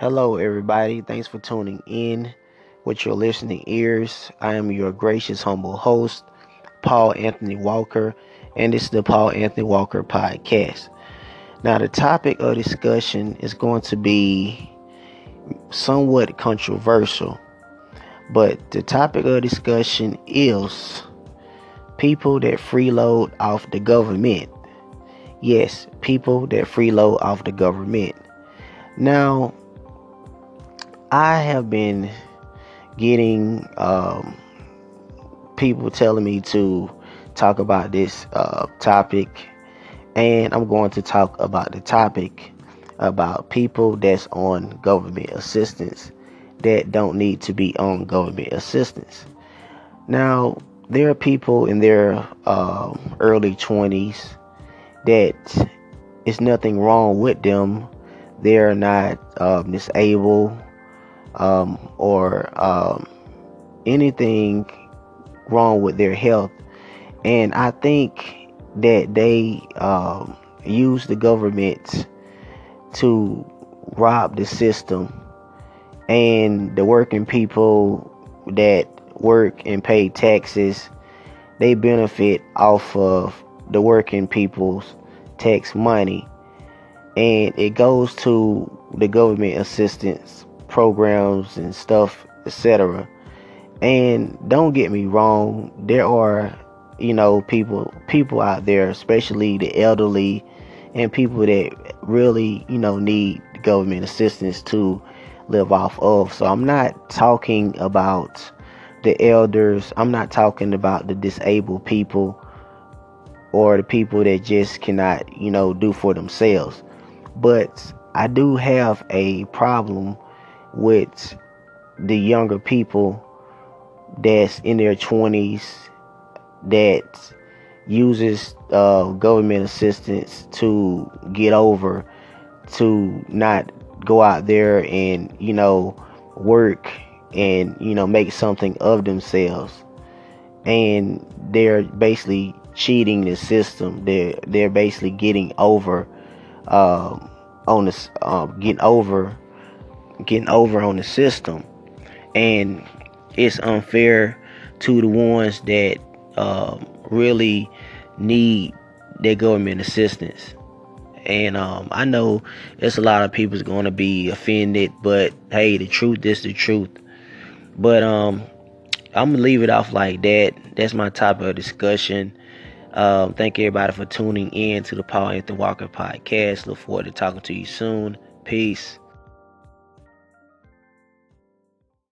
Hello, everybody. Thanks for tuning in with your listening ears. I am your gracious, humble host, Paul Anthony Walker, and this is the Paul Anthony Walker Podcast. Now, the topic of discussion is going to be somewhat controversial, but the topic of discussion is people that freeload off the government. Yes, people that freeload off the government. Now, I have been getting um, people telling me to talk about this uh, topic, and I'm going to talk about the topic about people that's on government assistance that don't need to be on government assistance. Now, there are people in their um, early 20s that is nothing wrong with them. They're not disabled um, or um, anything wrong with their health. And I think that they um, use the government to rob the system and the working people that work and pay taxes they benefit off of the working people's tax money and it goes to the government assistance programs and stuff, etc. And don't get me wrong, there are, you know, people people out there, especially the elderly and people that really, you know, need government assistance to live off of. So I'm not talking about the elders. I'm not talking about the disabled people or the people that just cannot, you know, do for themselves. But I do have a problem with the younger people that's in their 20s that uses uh, government assistance to get over to not go out there and you know work and you know make something of themselves. And they're basically cheating the system. They're they're basically getting over um, on this um, getting over getting over on the system and it's unfair to the ones that um, really need their government assistance and um, I know there's a lot of people's going to be offended, but hey, the truth is the truth. But um, I'm gonna leave it off like that. That's my topic of discussion. Um, thank everybody for tuning in to the Paul Anthony Walker podcast. Look forward to talking to you soon. Peace.